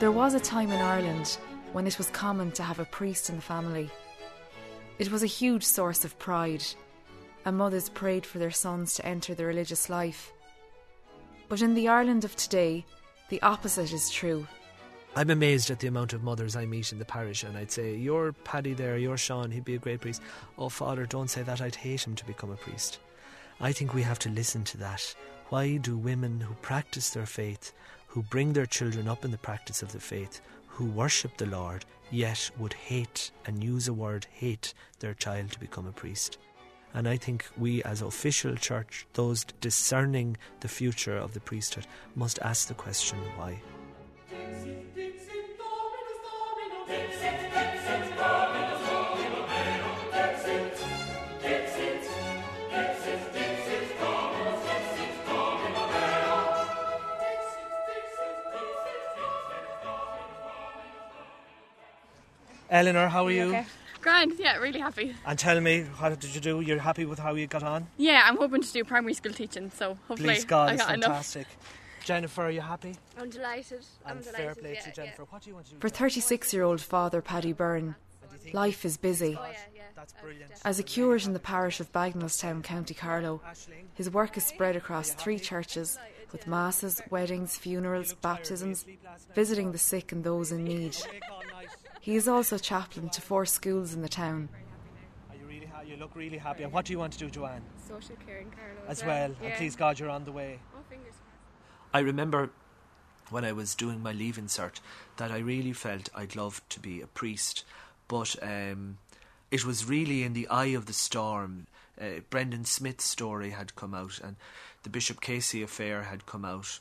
There was a time in Ireland when it was common to have a priest in the family. It was a huge source of pride, and mothers prayed for their sons to enter the religious life. But in the Ireland of today, the opposite is true. I'm amazed at the amount of mothers I meet in the parish, and I'd say, You're Paddy there, you're Sean, he'd be a great priest. Oh, Father, don't say that, I'd hate him to become a priest. I think we have to listen to that. Why do women who practice their faith, who bring their children up in the practice of the faith, who worship the Lord, yet would hate and use a word hate their child to become a priest? And I think we, as official church, those discerning the future of the priesthood, must ask the question why. Eleanor, how are you? Okay. Grand, yeah, really happy. And tell me, how did you do? You're happy with how you got on? Yeah, I'm hoping to do primary school teaching, so hopefully Please God, I it's got enough. fantastic. Jennifer, are you happy? I'm delighted. I'm and delighted. fair play yeah, to yeah. Jennifer. What do you want to do? For 36 year old father Paddy Byrne, life is busy. Oh, yeah, yeah. That's oh, brilliant. As a curate in the parish of Bagnallstown, County Carlow, his work is spread across three churches with masses, weddings, funerals, baptisms, visiting the sick and those in need. He is also chaplain to four schools in the town. Are you really ha- you look really happy. And what do you want to do, Joanne? Social care in Carlow As well. Yeah. And please God, you're on the way. Oh, fingers crossed. I remember when I was doing my Leaving Cert that I really felt I'd love to be a priest, but um, it was really in the eye of the storm. Uh, Brendan Smyth's story had come out, and the Bishop Casey affair had come out.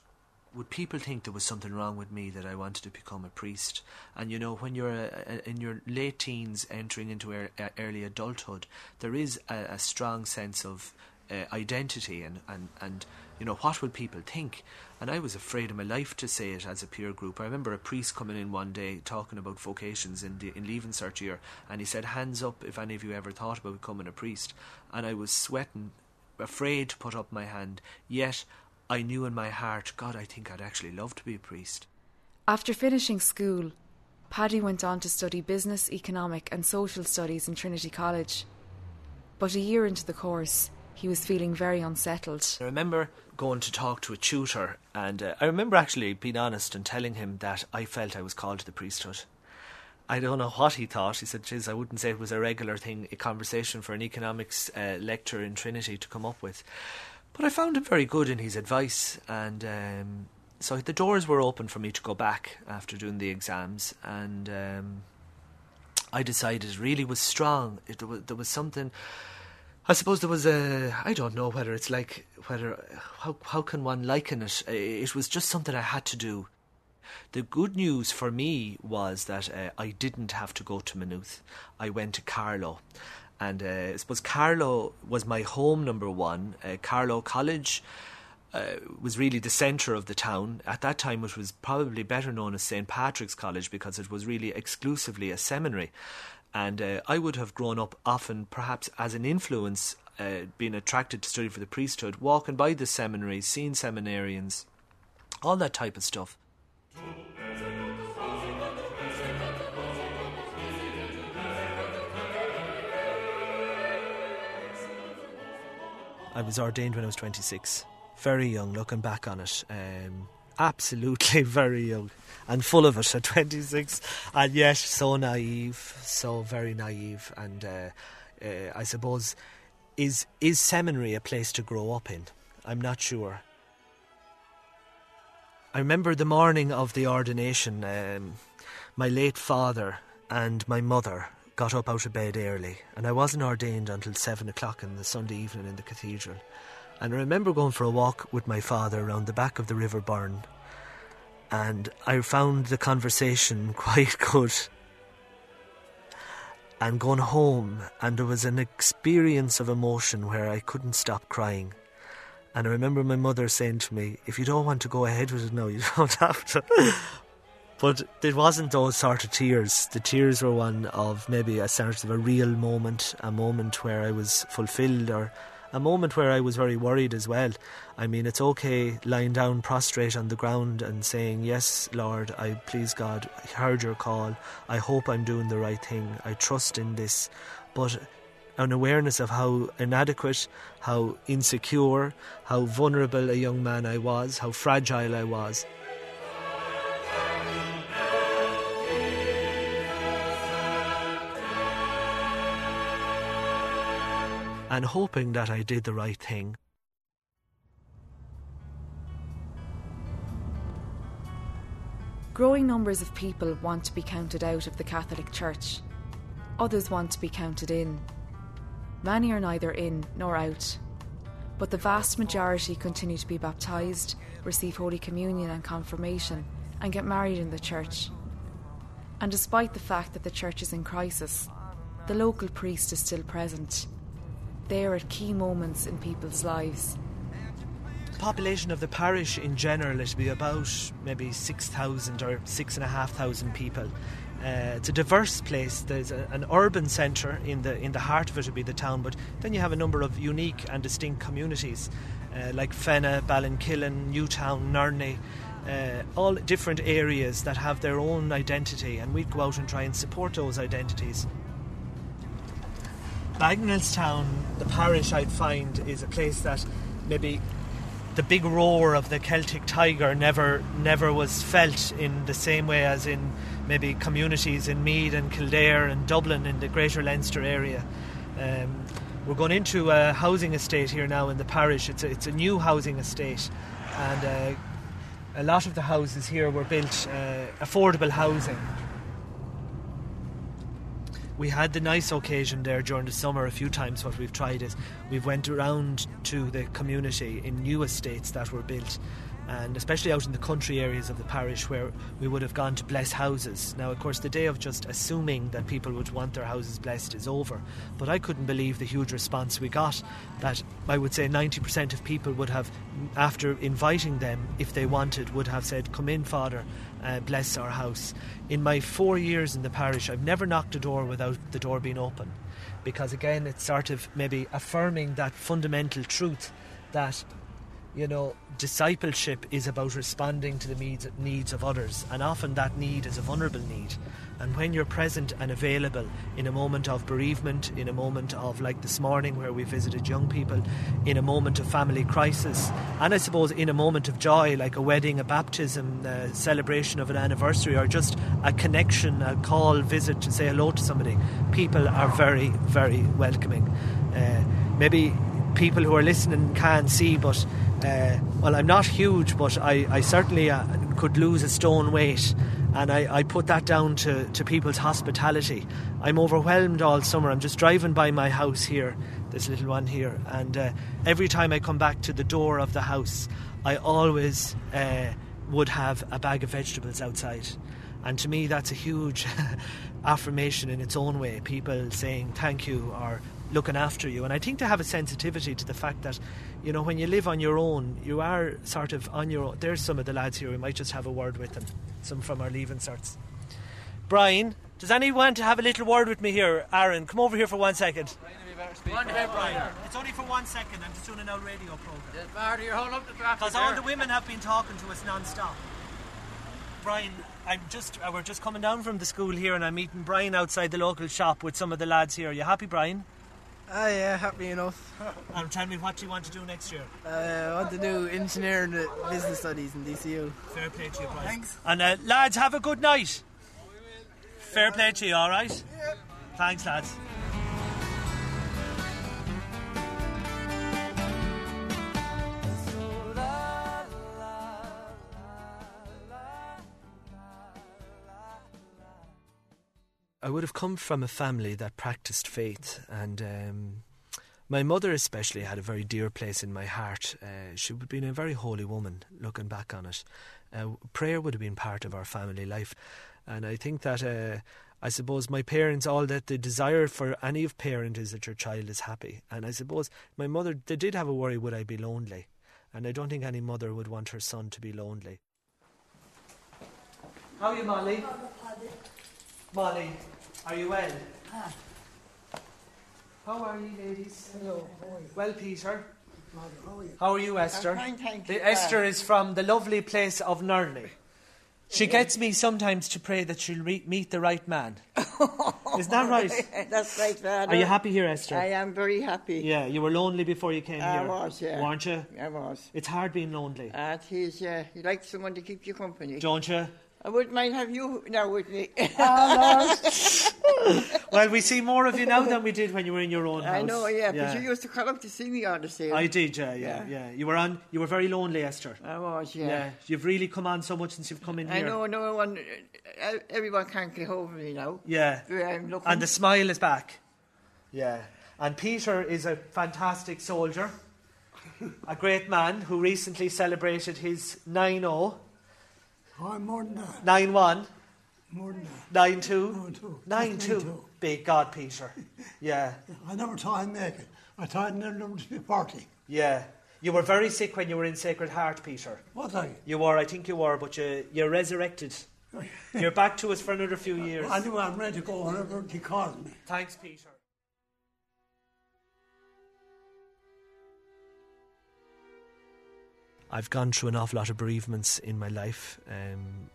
Would people think there was something wrong with me that I wanted to become a priest? And you know, when you're uh, in your late teens, entering into ear- uh, early adulthood, there is a, a strong sense of uh, identity and, and, and you know what will people think? And I was afraid of my life to say it as a peer group. I remember a priest coming in one day talking about vocations in, the, in leaving cert year and he said hands up if any of you ever thought about becoming a priest. And I was sweating afraid to put up my hand yet I knew in my heart God I think I'd actually love to be a priest After finishing school, Paddy went on to study business, economic, and social studies in Trinity College. But a year into the course, he was feeling very unsettled. I remember going to talk to a tutor, and uh, I remember actually being honest and telling him that I felt I was called to the priesthood. I don't know what he thought. He said, "Geez, I wouldn't say it was a regular thing, a conversation for an economics uh, lecturer in Trinity to come up with." But I found him very good in his advice, and um, so the doors were open for me to go back after doing the exams, and um, I decided it really was strong. It, there, was, there was something. I suppose there was a. I don't know whether it's like whether how how can one liken it? It was just something I had to do. The good news for me was that uh, I didn't have to go to Maynooth. I went to Carlow, and uh, I suppose Carlow was my home number one. Uh, Carlow College. Uh, was really the centre of the town. At that time, it was probably better known as St. Patrick's College because it was really exclusively a seminary. And uh, I would have grown up often, perhaps as an influence, uh, being attracted to study for the priesthood, walking by the seminary, seeing seminarians, all that type of stuff. I was ordained when I was 26. Very young, looking back on it. Um, absolutely very young and full of it at 26 and yet so naive so very naive and uh, uh, I suppose is is seminary a place to grow up in I'm not sure I remember the morning of the ordination um, my late father and my mother got up out of bed early and I wasn't ordained until 7 o'clock in the Sunday evening in the cathedral and I remember going for a walk with my father around the back of the River Burn, and I found the conversation quite good. And going home, and there was an experience of emotion where I couldn't stop crying. And I remember my mother saying to me, If you don't want to go ahead with it now, you don't have to. But it wasn't those sort of tears. The tears were one of maybe a sort of a real moment, a moment where I was fulfilled or a moment where I was very worried as well. I mean, it's okay lying down prostrate on the ground and saying, Yes, Lord, I please God, I heard your call. I hope I'm doing the right thing. I trust in this. But an awareness of how inadequate, how insecure, how vulnerable a young man I was, how fragile I was. And hoping that I did the right thing. Growing numbers of people want to be counted out of the Catholic Church. Others want to be counted in. Many are neither in nor out. But the vast majority continue to be baptised, receive Holy Communion and confirmation, and get married in the church. And despite the fact that the church is in crisis, the local priest is still present. They are at key moments in people's lives. The population of the parish in general it'll be about maybe 6,000 or 6,500 people. Uh, it's a diverse place. There's a, an urban centre in the in the heart of it would be the town, but then you have a number of unique and distinct communities uh, like Fenagh, Ballinkillen, Newtown, Nurney, uh, all different areas that have their own identity, and we'd go out and try and support those identities. Bagnallstown, the parish, I'd find is a place that maybe the big roar of the Celtic tiger never never was felt in the same way as in maybe communities in Meath and Kildare and Dublin in the Greater Leinster area. Um, we're going into a housing estate here now in the parish. It's a, it's a new housing estate, and uh, a lot of the houses here were built uh, affordable housing. We had the nice occasion there during the summer a few times. What we've tried is we've went around to the community in new estates that were built and especially out in the country areas of the parish where we would have gone to bless houses. Now, of course, the day of just assuming that people would want their houses blessed is over, but I couldn't believe the huge response we got. That I would say 90% of people would have, after inviting them, if they wanted, would have said, Come in, Father, uh, bless our house. In my four years in the parish, I've never knocked a door without the door being open. Because again, it's sort of maybe affirming that fundamental truth that you know, discipleship is about responding to the needs, needs of others, and often that need is a vulnerable need. And when you're present and available in a moment of bereavement, in a moment of, like this morning, where we visited young people, in a moment of family crisis, and I suppose in a moment of joy, like a wedding, a baptism, a celebration of an anniversary, or just a connection, a call, visit to say hello to somebody, people are very, very welcoming. Uh, maybe people who are listening can see, but uh, well, I'm not huge, but I, I certainly uh, could lose a stone weight. And I, I put that down to, to people's hospitality. I'm overwhelmed all summer. I'm just driving by my house here, this little one here, and uh, every time I come back to the door of the house, I always uh, would have a bag of vegetables outside. And to me, that's a huge affirmation in its own way. People saying thank you or looking after you. And I think to have a sensitivity to the fact that, you know, when you live on your own, you are sort of on your own. There's some of the lads here, we might just have a word with them, some from our leaving certs. Brian, does anyone want to have a little word with me here? Aaron, come over here for one second. Brian, Brian. It's only for one second. I'm just doing an out radio program. Marty, you're holding up the traffic. Because all the women have been talking to us non-stop. Brian, I'm just uh, we're just coming down from the school here, and I'm meeting Brian outside the local shop with some of the lads here. Are you happy, Brian? Ah, yeah, happy enough. And tell me what you want to do next year. Uh, I want to do engineering and business studies in DCU. Fair play to you, Brian. Thanks. And uh, lads, have a good night. Fair play to you, all right? Thanks, lads. I would have come from a family that practiced faith, and um, my mother especially had a very dear place in my heart. Uh, she would have been a very holy woman, looking back on it. Uh, prayer would have been part of our family life, and I think that uh, I suppose my parents, all that the desire for any of parent is that your child is happy, and I suppose my mother they did have a worry: would I be lonely? And I don't think any mother would want her son to be lonely. How are you, Molly? Molly, are you well? Ah. How are you, ladies? Hello, how are you? Well, Peter. How are you? How are you, Esther? I'm fine, thank The you. Esther is from the lovely place of Nurney. She gets me sometimes to pray that she'll re- meet the right man. Is that right? That's right, Father. Are you happy here, Esther? I am very happy. Yeah, you were lonely before you came here. I here. was, yeah. Weren't you? I was. It's hard being lonely, Uh, it is, yeah. You like someone to keep you company. don't you? I wouldn't mind have you now with me. Well, we see more of you now than we did when you were in your own house. I know, yeah, but you used to come up to see me on the same. I did, yeah, yeah, yeah, Yeah. You were on. You were very lonely, Esther. I was, Yeah. yeah. you've really come on so much since you've come in I here. I know no one, uh, everyone can't get hold of me now. Yeah, I'm looking. and the smile is back. Yeah, and Peter is a fantastic soldier, a great man who recently celebrated his 9-0, Oh, more than that. 9-1, More than that. 9-2, 9-2. 9-2. 9-2. Big God, Peter. Yeah, I never thought I'd make it. I thought I'd never to be 40. yeah. You were very sick when you were in Sacred Heart, Peter. Was I? You were, I think you were, but you, you're resurrected. You're back to us for another few years. I knew I'm ready to go whenever he calls me. Thanks, Peter. I've gone through an awful lot of bereavements in my life, um,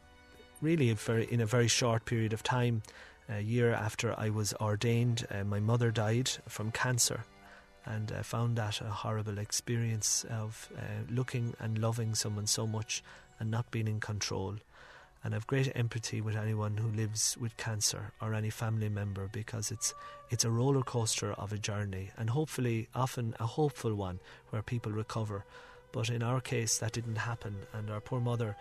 really in a very short period of time. A year after I was ordained, uh, my mother died from cancer, and I found that a horrible experience of uh, looking and loving someone so much and not being in control. And I've great empathy with anyone who lives with cancer or any family member because it's it's a roller coaster of a journey and hopefully often a hopeful one where people recover. But in our case that didn't happen and our poor mother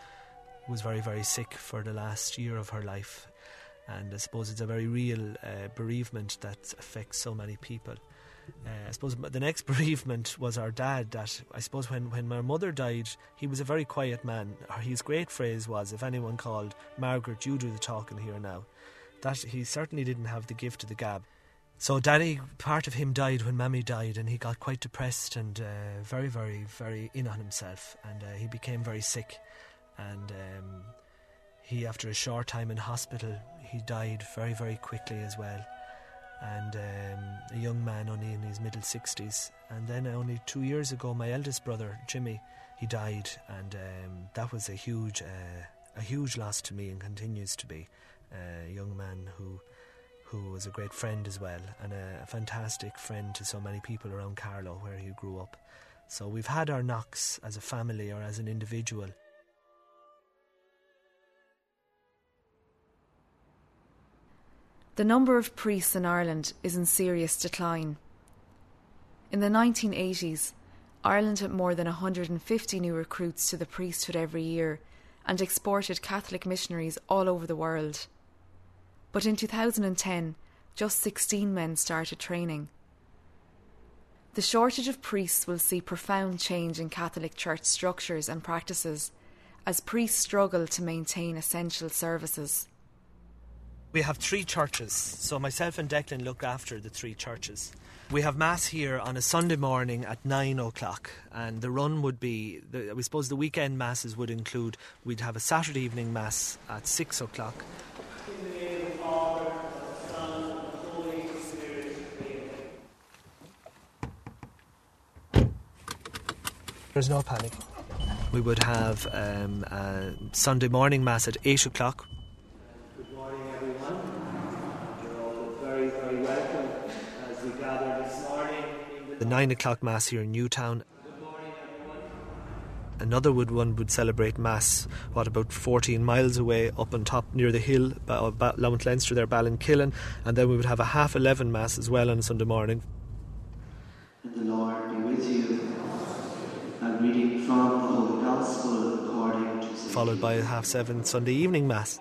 was very, very sick for the last year of her life. And I suppose it's a very real uh, bereavement that affects so many people. Uh, I suppose the next bereavement was our dad. That I suppose when, when my mother died, he was a very quiet man. His great phrase was, "If anyone called Margaret, you do the talking here now." That he certainly didn't have the gift of the gab. So Daddy, part of him died when Mammy died, and he got quite depressed and uh, very, very, very in on himself, and uh, he became very sick. And um, he, after a short time in hospital, he died very, very quickly as well and um, a young man only in his middle 60s. And then only two years ago, my eldest brother Jimmy, he died, and um, that was a huge, uh, a huge loss to me, and continues to be. Uh, a young man who, who was a great friend as well, and a, fantastic friend to so many people around Carlow where he grew up. So we've had our knocks as a family or as an individual. The number of priests in Ireland is in serious decline. In the 1980s, Ireland had more than 150 new recruits to the priesthood every year and exported Catholic missionaries all over the world. But in 2010, just 16 men started training. The shortage of priests will see profound change in Catholic Church structures and practices as priests struggle to maintain essential services. We have three churches, so myself and Declan look after the three churches. We have Mass here on a Sunday morning at nine o'clock, and the run would be, we suppose the weekend Masses would include, we'd have a Saturday evening Mass at six o'clock. There's no panic. We would have um, a Sunday morning Mass at eight o'clock, Good morning, everyone. You're all very, very welcome as we gather this morning. The nine o'clock mass here in Newtown. Morning, Another would one would celebrate mass. What about fourteen miles away, up on top near the hill, ba- ba- Mount Leinster, there, Ballinkillen, and then we would have a half eleven mass as well on Sunday morning. And the Lord be with you. I'm reading from the Holy Gospel according to St. followed by a half seven Sunday evening mass.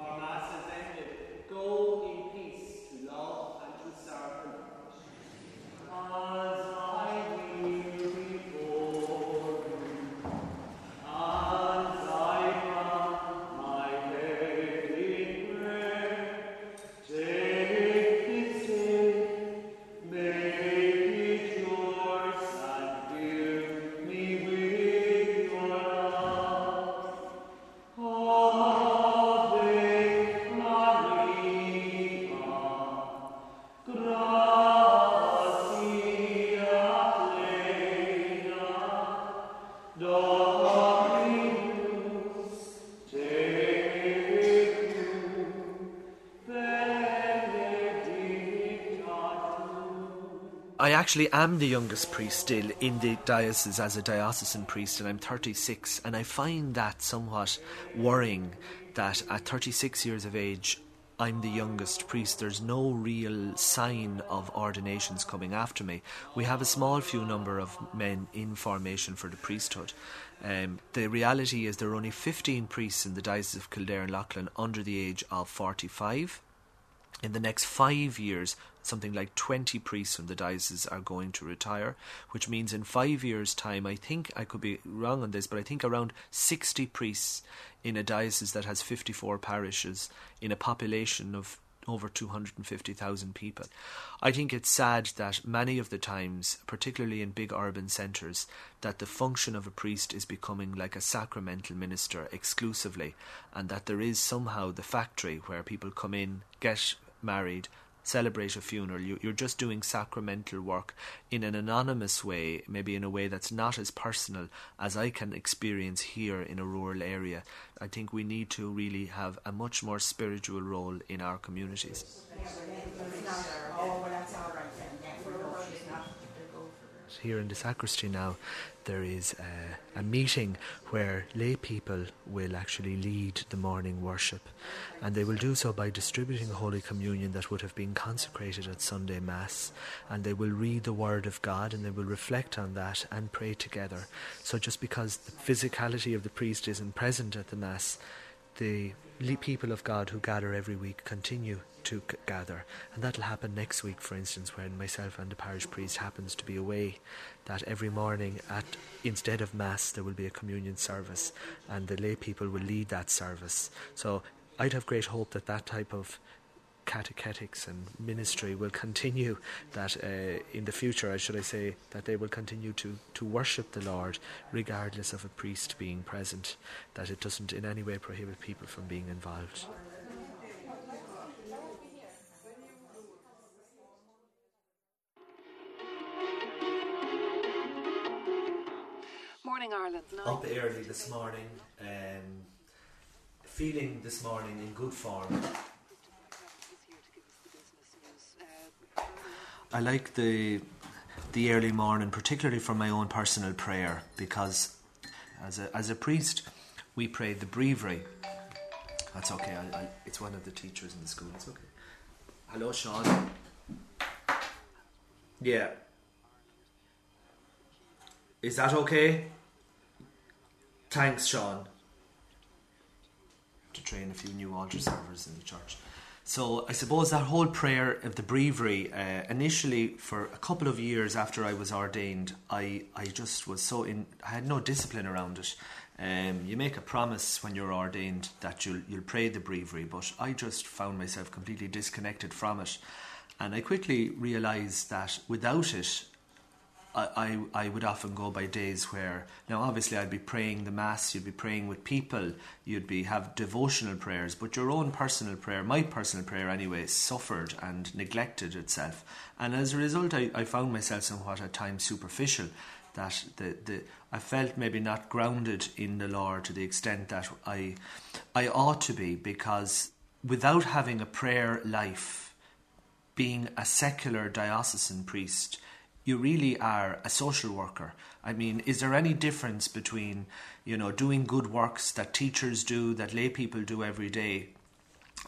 I actually am the youngest priest still in the diocese as a diocesan priest, and I'm 36. And I find that somewhat worrying that at 36 years of age, I'm the youngest priest. There's no real sign of ordinations coming after me. We have a small few number of men in formation for the priesthood. Um, the reality is there are only 15 priests in the Diocese of Kildare and Leighlin under the age of 45. In the next five years, something like 20 priests from the diocese are going to retire, which means in five years' time, I think I could be wrong on this, but I think around 60 priests in a diocese that has 54 parishes in a population of over 250,000 people. I think it's sad that many of the times, particularly in big urban centres, that the function of a priest is becoming like a sacramental minister exclusively, and that there is somehow the factory where people come in, get married, celebrate a funeral. You, you're just doing sacramental work in an anonymous way, maybe in a way that's not as personal as I can experience here in a rural area. I think we need to really have a much more spiritual role in our communities. Here in the sacristy now, there is a, a, meeting where lay people will actually lead the morning worship, and they will do so by distributing Holy Communion that would have been consecrated at Sunday Mass, and they will read the Word of God and they will reflect on that and pray together. So, just because the physicality of the priest isn't present at the Mass, the people of God who gather every week continue to c- gather. And that'll happen next week, for instance, when myself and the parish priest happens to be away. That every morning, at instead of Mass, there will be a communion service, and the lay people will lead that service. So I'd have great hope that that type of catechetics and ministry will continue that uh, in the future I should I say that they will continue to, to worship the Lord regardless of a priest being present that it doesn't in any way prohibit people from being involved Morning, Ireland. Nine. up early this morning um, feeling this morning in good form I like the the early morning, particularly for my own personal prayer, because as a as a priest, we pray the breviary. That's okay. I, I, it's one of the teachers in the school. It's okay. Hello, Sean. Yeah. Is that okay? Thanks, Sean. To train a few new altar servers in the church. So I suppose that whole prayer of the breviary, uh, initially for a couple of years after I was ordained, I, I just was so in, I had no discipline around it. Um, you make a promise when you're ordained that you'll, you'll pray the breviary, but I just found myself completely disconnected from it. And I quickly realised that without it, I, I, would often go by days where now obviously I'd be praying the mass, you'd be praying with people, you'd be have devotional prayers, but your own personal prayer, my personal prayer anyway, suffered and neglected itself. And as a result I, I found myself somewhat at times superficial. That the, the I felt maybe not grounded in the Lord to the extent that I I ought to be because without having a prayer life, being a secular diocesan priest, you really are a social worker. I mean, is there any difference between, you know, doing good works that teachers do, that lay people do every day,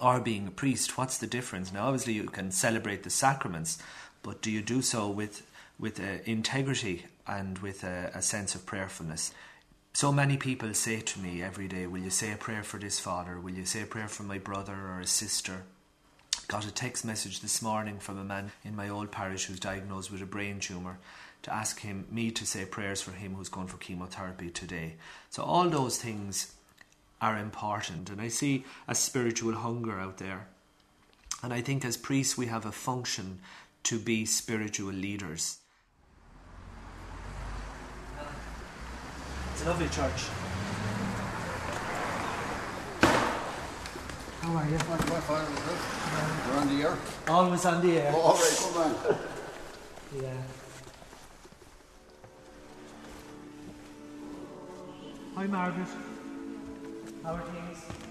or being a priest? What's the difference? Now, obviously, you can celebrate the sacraments, but do you do so with with uh, integrity and with a, a sense of prayerfulness? So many people say to me every day, Will you say a prayer for this father? Will you say a prayer for my brother or a sister? Got a text message this morning from a man in my old parish who's diagnosed with a brain tumour to ask him me to say prayers for him who's going for chemotherapy today. So all those things are important and I see a spiritual hunger out there. And I think as priests we have a function to be spiritual leaders. It's a lovely church. How are you? You're on the air? Always on the air. Oh, all right, come on. Yeah. Hi, Margaret. How are things?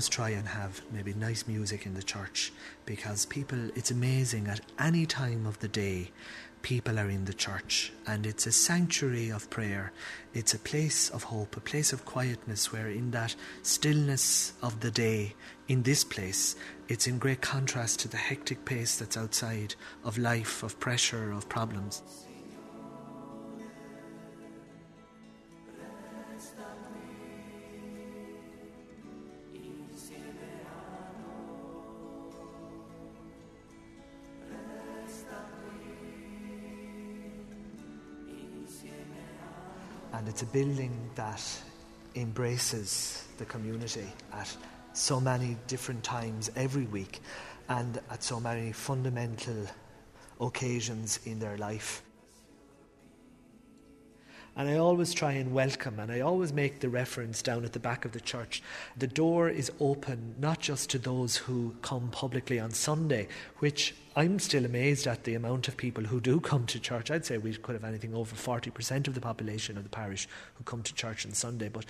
Always try and have maybe nice music in the church because people, it's amazing at any time of the day, people are in the church and it's a sanctuary of prayer. It's a place of hope, a place of quietness where, in that stillness of the day, in this place, it's in great contrast to the hectic pace that's outside of life, of pressure, of problems. And it's a building that embraces the community at so many different times every week and at so many fundamental occasions in their life. And I always try and welcome, and I always make the reference down at the back of the church. The door is open not just to those who come publicly on Sunday, which I'm still amazed at the amount of people who do come to church. I'd say we could have anything over 40% of the population of the parish who come to church on Sunday. But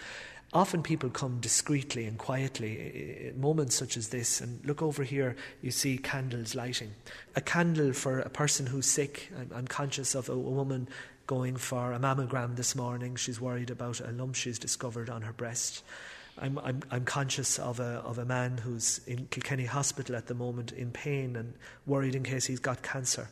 often people come discreetly and quietly at moments such as this. And look over here, you see candles lighting. A candle for a person who's sick. I'm, I'm conscious of a, a woman going for a mammogram this morning. She's worried about a lump she's discovered on her breast. I'm, I'm, I'm conscious of a, of a man who's in Kilkenny Hospital at the moment in pain and worried in case he's got cancer.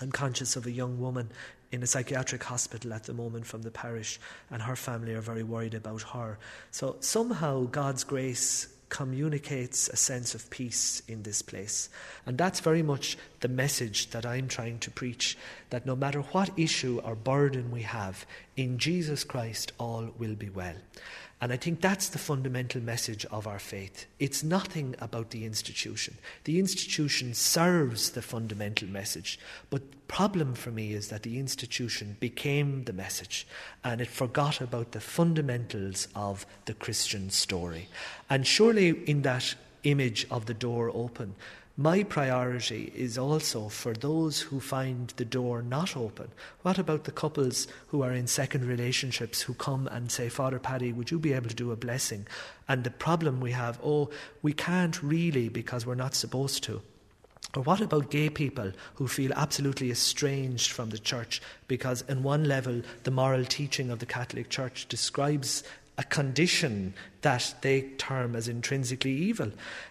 I'm conscious of a young woman in a psychiatric hospital at the moment from the parish, and her family are very worried about her. So somehow God's grace communicates a sense of peace in this place. And that's very much the message that I'm trying to preach that no matter what issue or burden we have, in Jesus Christ all will be well. And I think that's the fundamental message of our faith. It's nothing about the institution. The institution serves the fundamental message. But the problem for me is that the institution became the message and it forgot about the fundamentals of the Christian story. And surely in that image of the door open, my priority is also for those who find the door not open. What about the couples who are in second relationships who come and say, Father Paddy, would you be able to do a blessing? And the problem we have, oh, we can't really because we're not supposed to. Or what about gay people who feel absolutely estranged from the church because, in one level, the moral teaching of the Catholic Church describes a condition that they term as intrinsically evil?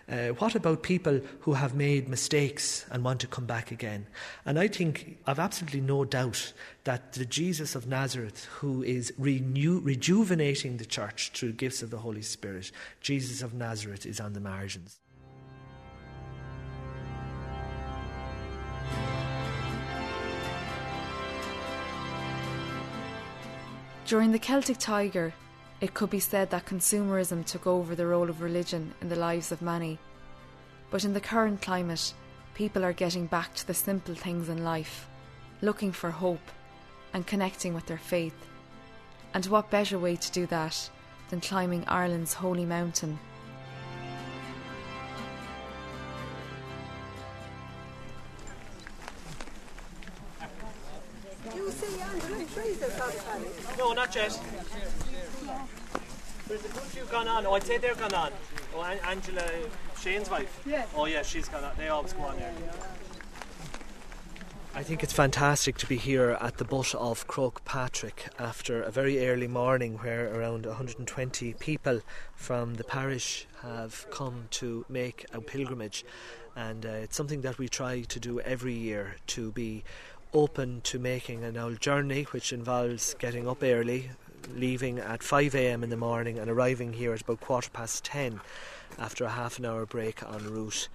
Uh, what about people who have made mistakes and want to come back again? And I think I've absolutely no doubt that the Jesus of Nazareth, who is renew, rejuvenating the church through gifts of the Holy Spirit, Jesus of Nazareth is on the margins. During the Celtic Tiger, it could be said that consumerism took over the role of religion in the lives of many. But in the current climate, people are getting back to the simple things in life, looking for hope and connecting with their faith. And what better way to do that than climbing Ireland's holy mountain? No, not yet. There's a good few gone on. Oh, I'd say they're gone on. Oh, An- Angela Shane's wife? Yeah. Oh, yeah, she's gone on. They always go on there. I think it's fantastic to be here at the butt of Croagh Patrick after a very early morning where around 120 people from the parish have come to make a pilgrimage. And uh, it's something that we try to do every year to be open to making an old journey, which involves getting up early, leaving at 5 a.m. in the morning, and arriving here at about quarter past 10 after a half an hour break en route.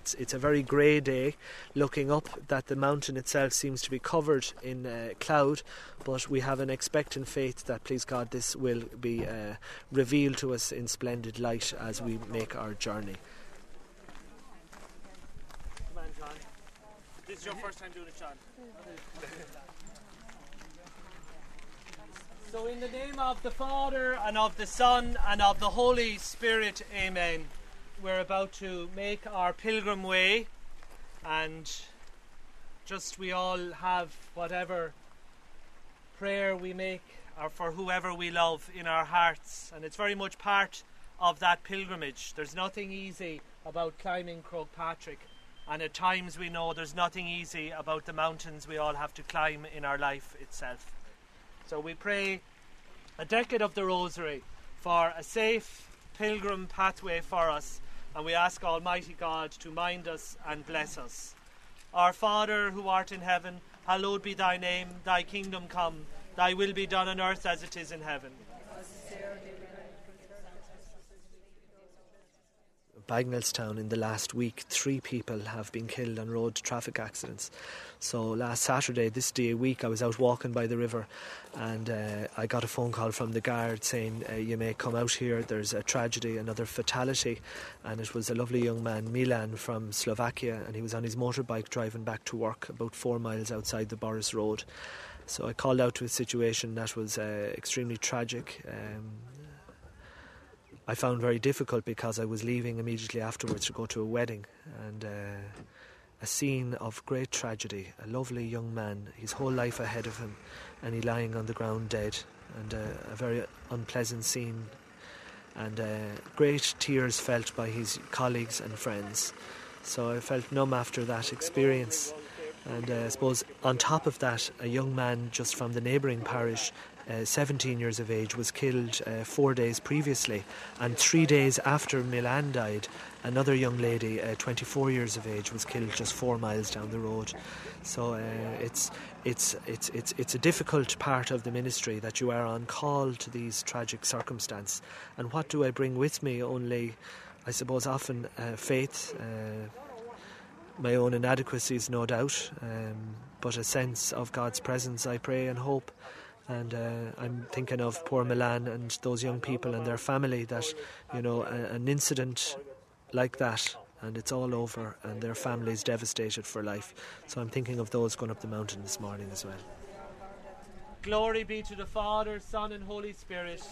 It's, it's a very grey day, looking up that the mountain itself seems to be covered in uh, cloud, but we have an expectant faith that, please God, this will be uh, revealed to us in splendid light as we make our journey. Come on, John. This is your first time doing it, chant. So, in the name of the Father, and of the Son, and of the Holy Spirit, Amen. We're about to make our pilgrim way, and just we all have whatever prayer we make or for whoever we love in our hearts, and it's very much part of that pilgrimage. There's nothing easy about climbing Croagh Patrick, and at times we know there's nothing easy about the mountains we all have to climb in our life itself. So we pray a decade of the Rosary for a safe pilgrim pathway for us, and we ask Almighty God to mind us and bless us. Our Father who art in heaven, hallowed be thy name, thy kingdom come, thy will be done on earth as it is in heaven. Bagnallstown in the last week, three people have been killed on road traffic accidents. So last Saturday, this day a week, I was out walking by the river and uh, I got a phone call from the guard saying, uh, You may come out here, there's a tragedy, another fatality. And it was a lovely young man, Milan, from Slovakia, and he was on his motorbike driving back to work about four miles outside the Borris Road. So I called out to a situation that was uh, extremely tragic. Um, I found very difficult because I was leaving immediately afterwards to go to a wedding and uh, a scene of great tragedy. A lovely young man, his whole life ahead of him, and he lying on the ground dead, and uh, a very unpleasant scene. And uh, great tears felt by his colleagues and friends. So I felt numb after that experience. And uh, I suppose on top of that, a young man just from the neighbouring parish uh, 17 years of age, was killed uh, four days previously. And three days after Milan died, another young lady, uh, 24 years of age, was killed just four miles down the road. So uh, it's, it's, it's, it's, it's a difficult part of the ministry that you are on call to these tragic circumstances. And what do I bring with me? Only, I suppose, often uh, faith my own inadequacies, no doubt, um, but a sense of God's presence, I pray and hope. And uh, I'm thinking of poor Milan and those young people and their family that, you know, a, an incident like that and it's all over and their family's devastated for life. So I'm thinking of those going up the mountain this morning as well. Glory be to the Father, Son, and Holy Spirit.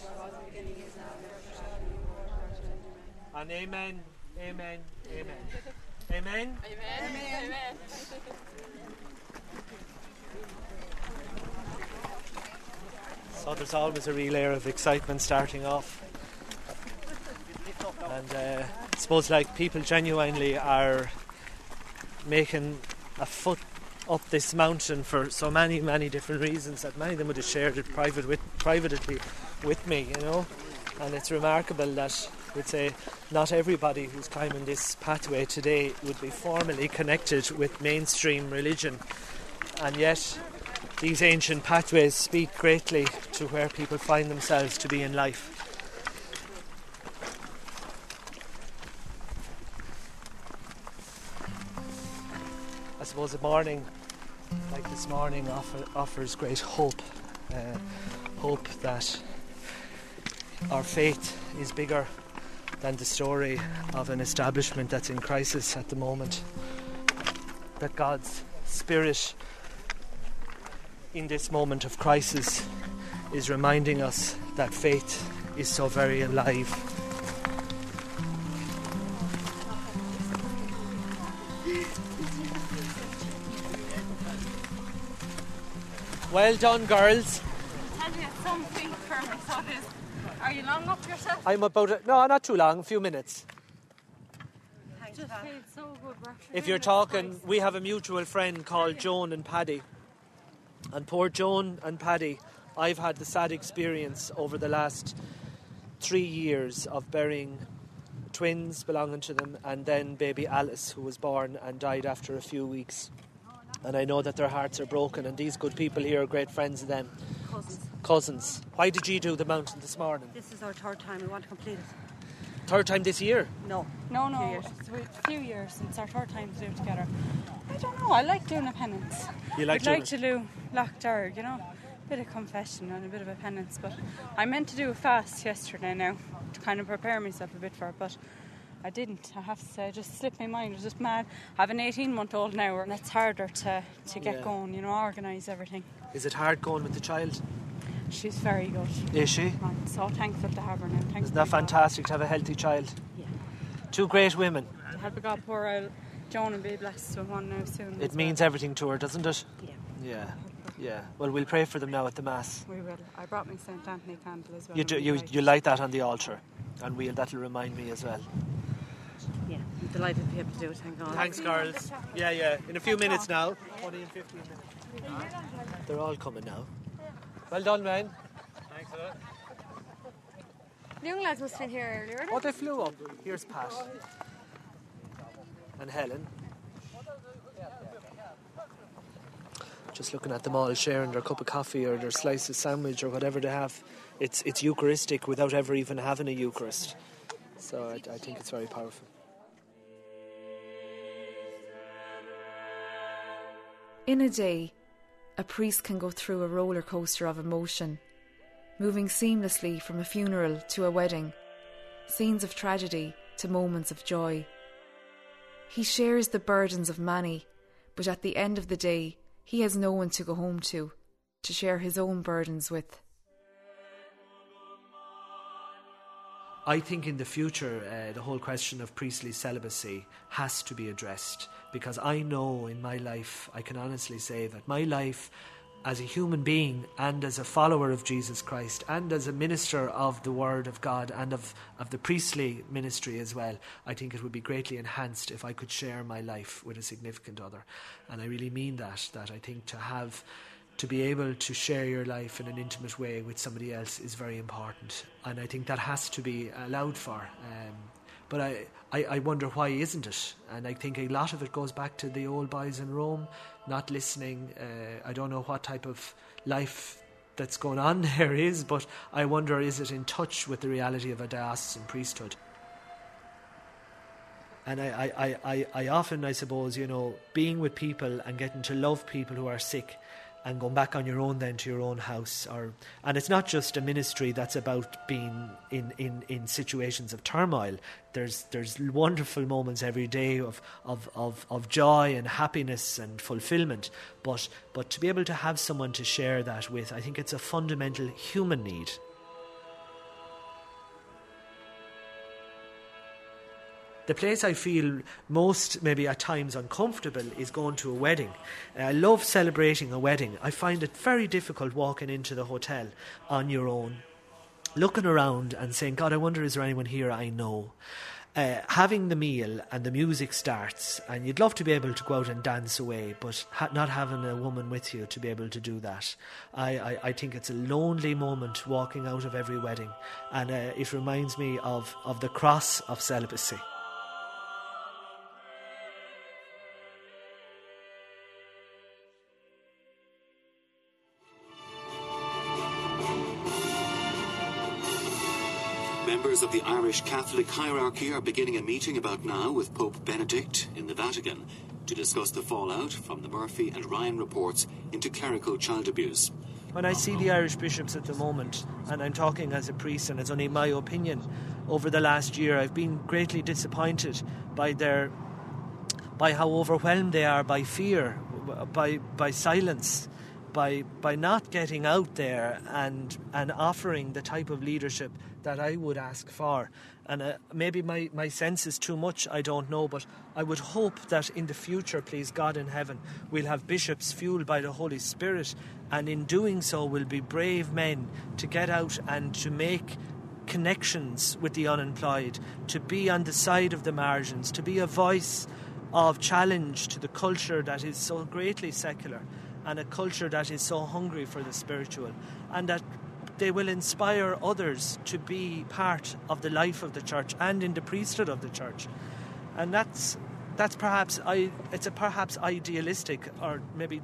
And amen, amen, amen. Amen. Amen. Amen. So there's always a real air of excitement starting off. And uh, I suppose like people genuinely are making a foot up this mountain for so many, many different reasons that many of them would have shared it private with, privately with me, you know. And it's remarkable that would say not everybody who's climbing this pathway today would be formally connected with mainstream religion. And yet these ancient pathways speak greatly to where people find themselves to be in life. I suppose a morning like this morning offer, offers great hope. Uh, hope that our faith is bigger than the story of an establishment that's in crisis at the moment. That God's Spirit in this moment of crisis is reminding us that faith is so very alive. Well done, girls. Tell you something for me, so. Are you long up yourself? I'm about a, no, not too long, a few minutes. Just so good. If you're talking, we have a mutual friend called Joan and Paddy. And poor Joan and Paddy, I've had the sad experience over the last three years of burying twins belonging to them and then baby Alice, who was born and died after a few weeks. And I know that their hearts are broken, and these good people here are great friends of them. Cousins. Cousins. Why did you do the mountain this morning? This is our third time. We want to complete it. Third time this year? No. No, no, years. it's a few years. since our third time to do it together. I don't know. I like doing a penance. You like I'd doing like it? to do Loch Derg, you know, a bit of confession and a bit of a penance. But I meant to do a fast yesterday now to kind of prepare myself a bit for it, but I didn't. I have to say, it just slipped my mind. It was just mad. I have an 18 month old now, and it's harder to, to get Yeah. going, you know, organise everything. Is it hard going with the child? She's very good. Is she? I'm so thankful to have her now. Thanks Isn't that fantastic to have a healthy child? Yeah. Two great women. To help God pour out Joan and be blessed with one now soon. It as means well. everything to her, doesn't it? Yeah. Yeah. Yeah. Well, we'll pray for them now at the Mass. We will. I brought my St. Anthony candle as well. You, do, you, you light that on the altar. and we'll that'll remind me as well. Yeah, I'm delighted to be able to do it, thank God. Thanks, girls. Yeah, yeah. In a few minutes now. 20 and 15 minutes. They're all coming now. Well done, man. Thanks a lot. The young lads must have been here earlier. Oh, they flew up. Here's Pat. And Helen. Just looking at them all sharing their cup of coffee or their slice of sandwich or whatever they have. It's, it's Eucharistic without ever even having a Eucharist. So I, I think it's very powerful. In a day, a priest can go through a roller coaster of emotion, moving seamlessly from a funeral to a wedding, scenes of tragedy to moments of joy. He shares the burdens of many, but at the end of the day, he has no one to go home to, to share his own burdens with. I think in the future, uh, the whole question of priestly celibacy has to be addressed because I know in my life, I can honestly say that my life as a human being and as a follower of Jesus Christ and as a minister of the Word of God and of, of the priestly ministry as well, I think it would be greatly enhanced if I could share my life with a significant other. And I really mean that, that I think to have to be able to share your life in an intimate way with somebody else is very important. And I think that has to be allowed for. Um, but I, I, I wonder why isn't it? And I think a lot of it goes back to the old boys in Rome, not listening. Uh, I don't know what type of life that's going on there is, but I wonder is it in touch with the reality of a diocesan priesthood? And I, I, I, I, often, I suppose, you know, being with people and getting to love people who are sick and going back on your own then to your own house. Or and it's not just a ministry that's about being in, in, in situations of turmoil. There's there's wonderful moments every day of, of, of, of joy and happiness and fulfillment. But but to be able to have someone to share that with I think it's a fundamental human need The place I feel most, maybe at times, uncomfortable is going to a wedding. I love celebrating a wedding. I find it very difficult walking into the hotel on your own, looking around and saying, God, I wonder, is there anyone here I know? Uh, having the meal and the music starts, and you'd love to be able to go out and dance away, but ha- not having a woman with you to be able to do that. I, I, I think it's a lonely moment walking out of every wedding, and uh, it reminds me of, of the cross of celibacy. Of the Irish Catholic hierarchy are beginning a meeting about now with Pope Benedict in the Vatican to discuss the fallout from the Murphy and Ryan reports into clerical child abuse. When I see the Irish bishops at the moment, and I'm talking as a priest and it's only my opinion, over the last year I've been greatly disappointed by their by how overwhelmed they are by fear, by by silence, by by not getting out there and and offering the type of leadership that I would ask for. And uh, maybe my, my sense is too much, I don't know, but I would hope that in the future, please God in heaven, we'll have bishops fueled by the Holy Spirit, and in doing so, will be brave men to get out and to make connections with the unemployed, to be on the side of the margins, to be a voice of challenge to the culture that is so greatly secular and a culture that is so hungry for the spiritual, and that they will inspire others to be part of the life of the church and in the priesthood of the church. And that's that's perhaps I it's a perhaps idealistic or maybe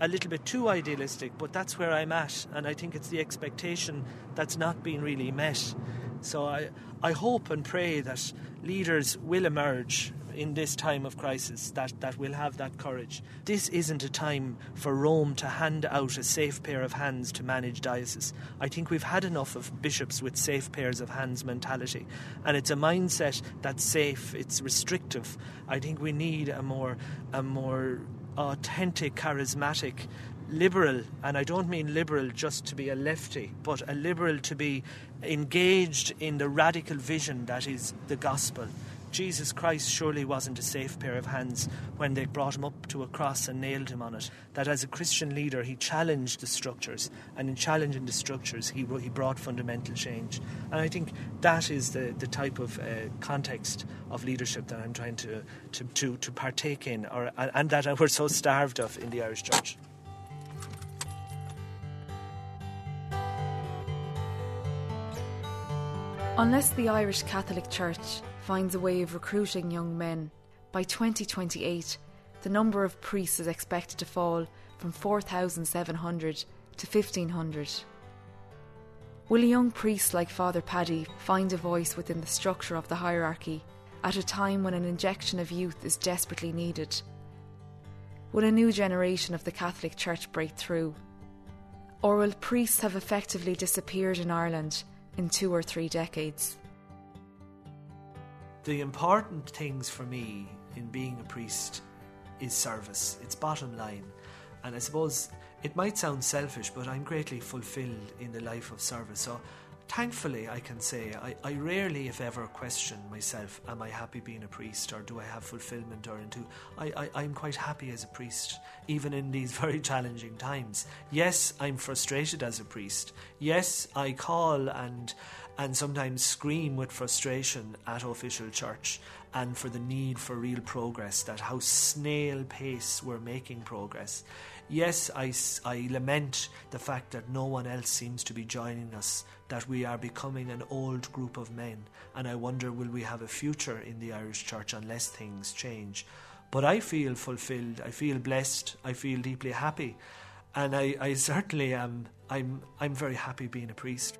a little bit too idealistic, but that's where I'm at, and I think it's the expectation that's not being really met. So I I hope and pray that leaders will emerge in this time of crisis that, that will have that courage. This isn't a time for Rome to hand out a safe pair of hands to manage dioceses. I think we've had enough of bishops with safe pairs of hands mentality. And it's a mindset that's safe, it's restrictive. I think we need a more a more authentic, charismatic liberal, and I don't mean liberal just to be a lefty, but a liberal to be engaged in the radical vision that is the gospel Jesus Christ surely wasn't a safe pair of hands when they brought him up to a cross and nailed him on it. That as a Christian leader, he challenged the structures, and in challenging the structures, he, he brought fundamental change. And I think that is the, the type of uh, context of leadership that I'm trying to, to, to, to partake in, or, and that we're so starved of in the Irish Church. Unless the Irish Catholic Church finds a way of recruiting young men, by 2028 the number of priests is expected to fall from 4,700 to 1,500. Will a young priest like Father Paddy find a voice within the structure of the hierarchy at a time when an injection of youth is desperately needed? Will a new generation of the Catholic Church break through? Or will priests have effectively disappeared in Ireland in two or three decades? The important things for me in being a priest is service. It's bottom line. And I suppose it might sound selfish, but I'm greatly fulfilled in the life of service. So thankfully, I can say I, I rarely, if ever, question myself: Am I happy being a priest, or do I have fulfillment, or into? I, I I'm quite happy as a priest, even in these very challenging times. Yes, I'm frustrated as a priest. Yes, I call and and sometimes scream with frustration at official church and for the need for real progress, that how snail pace we're making progress. Yes, I, I lament the fact that no one else seems to be joining us, that we are becoming an old group of men, and I wonder will we have a future in the Irish Church unless things change. But I feel fulfilled, I feel blessed, I feel deeply happy, and I, I certainly am I'm I'm very happy being a priest.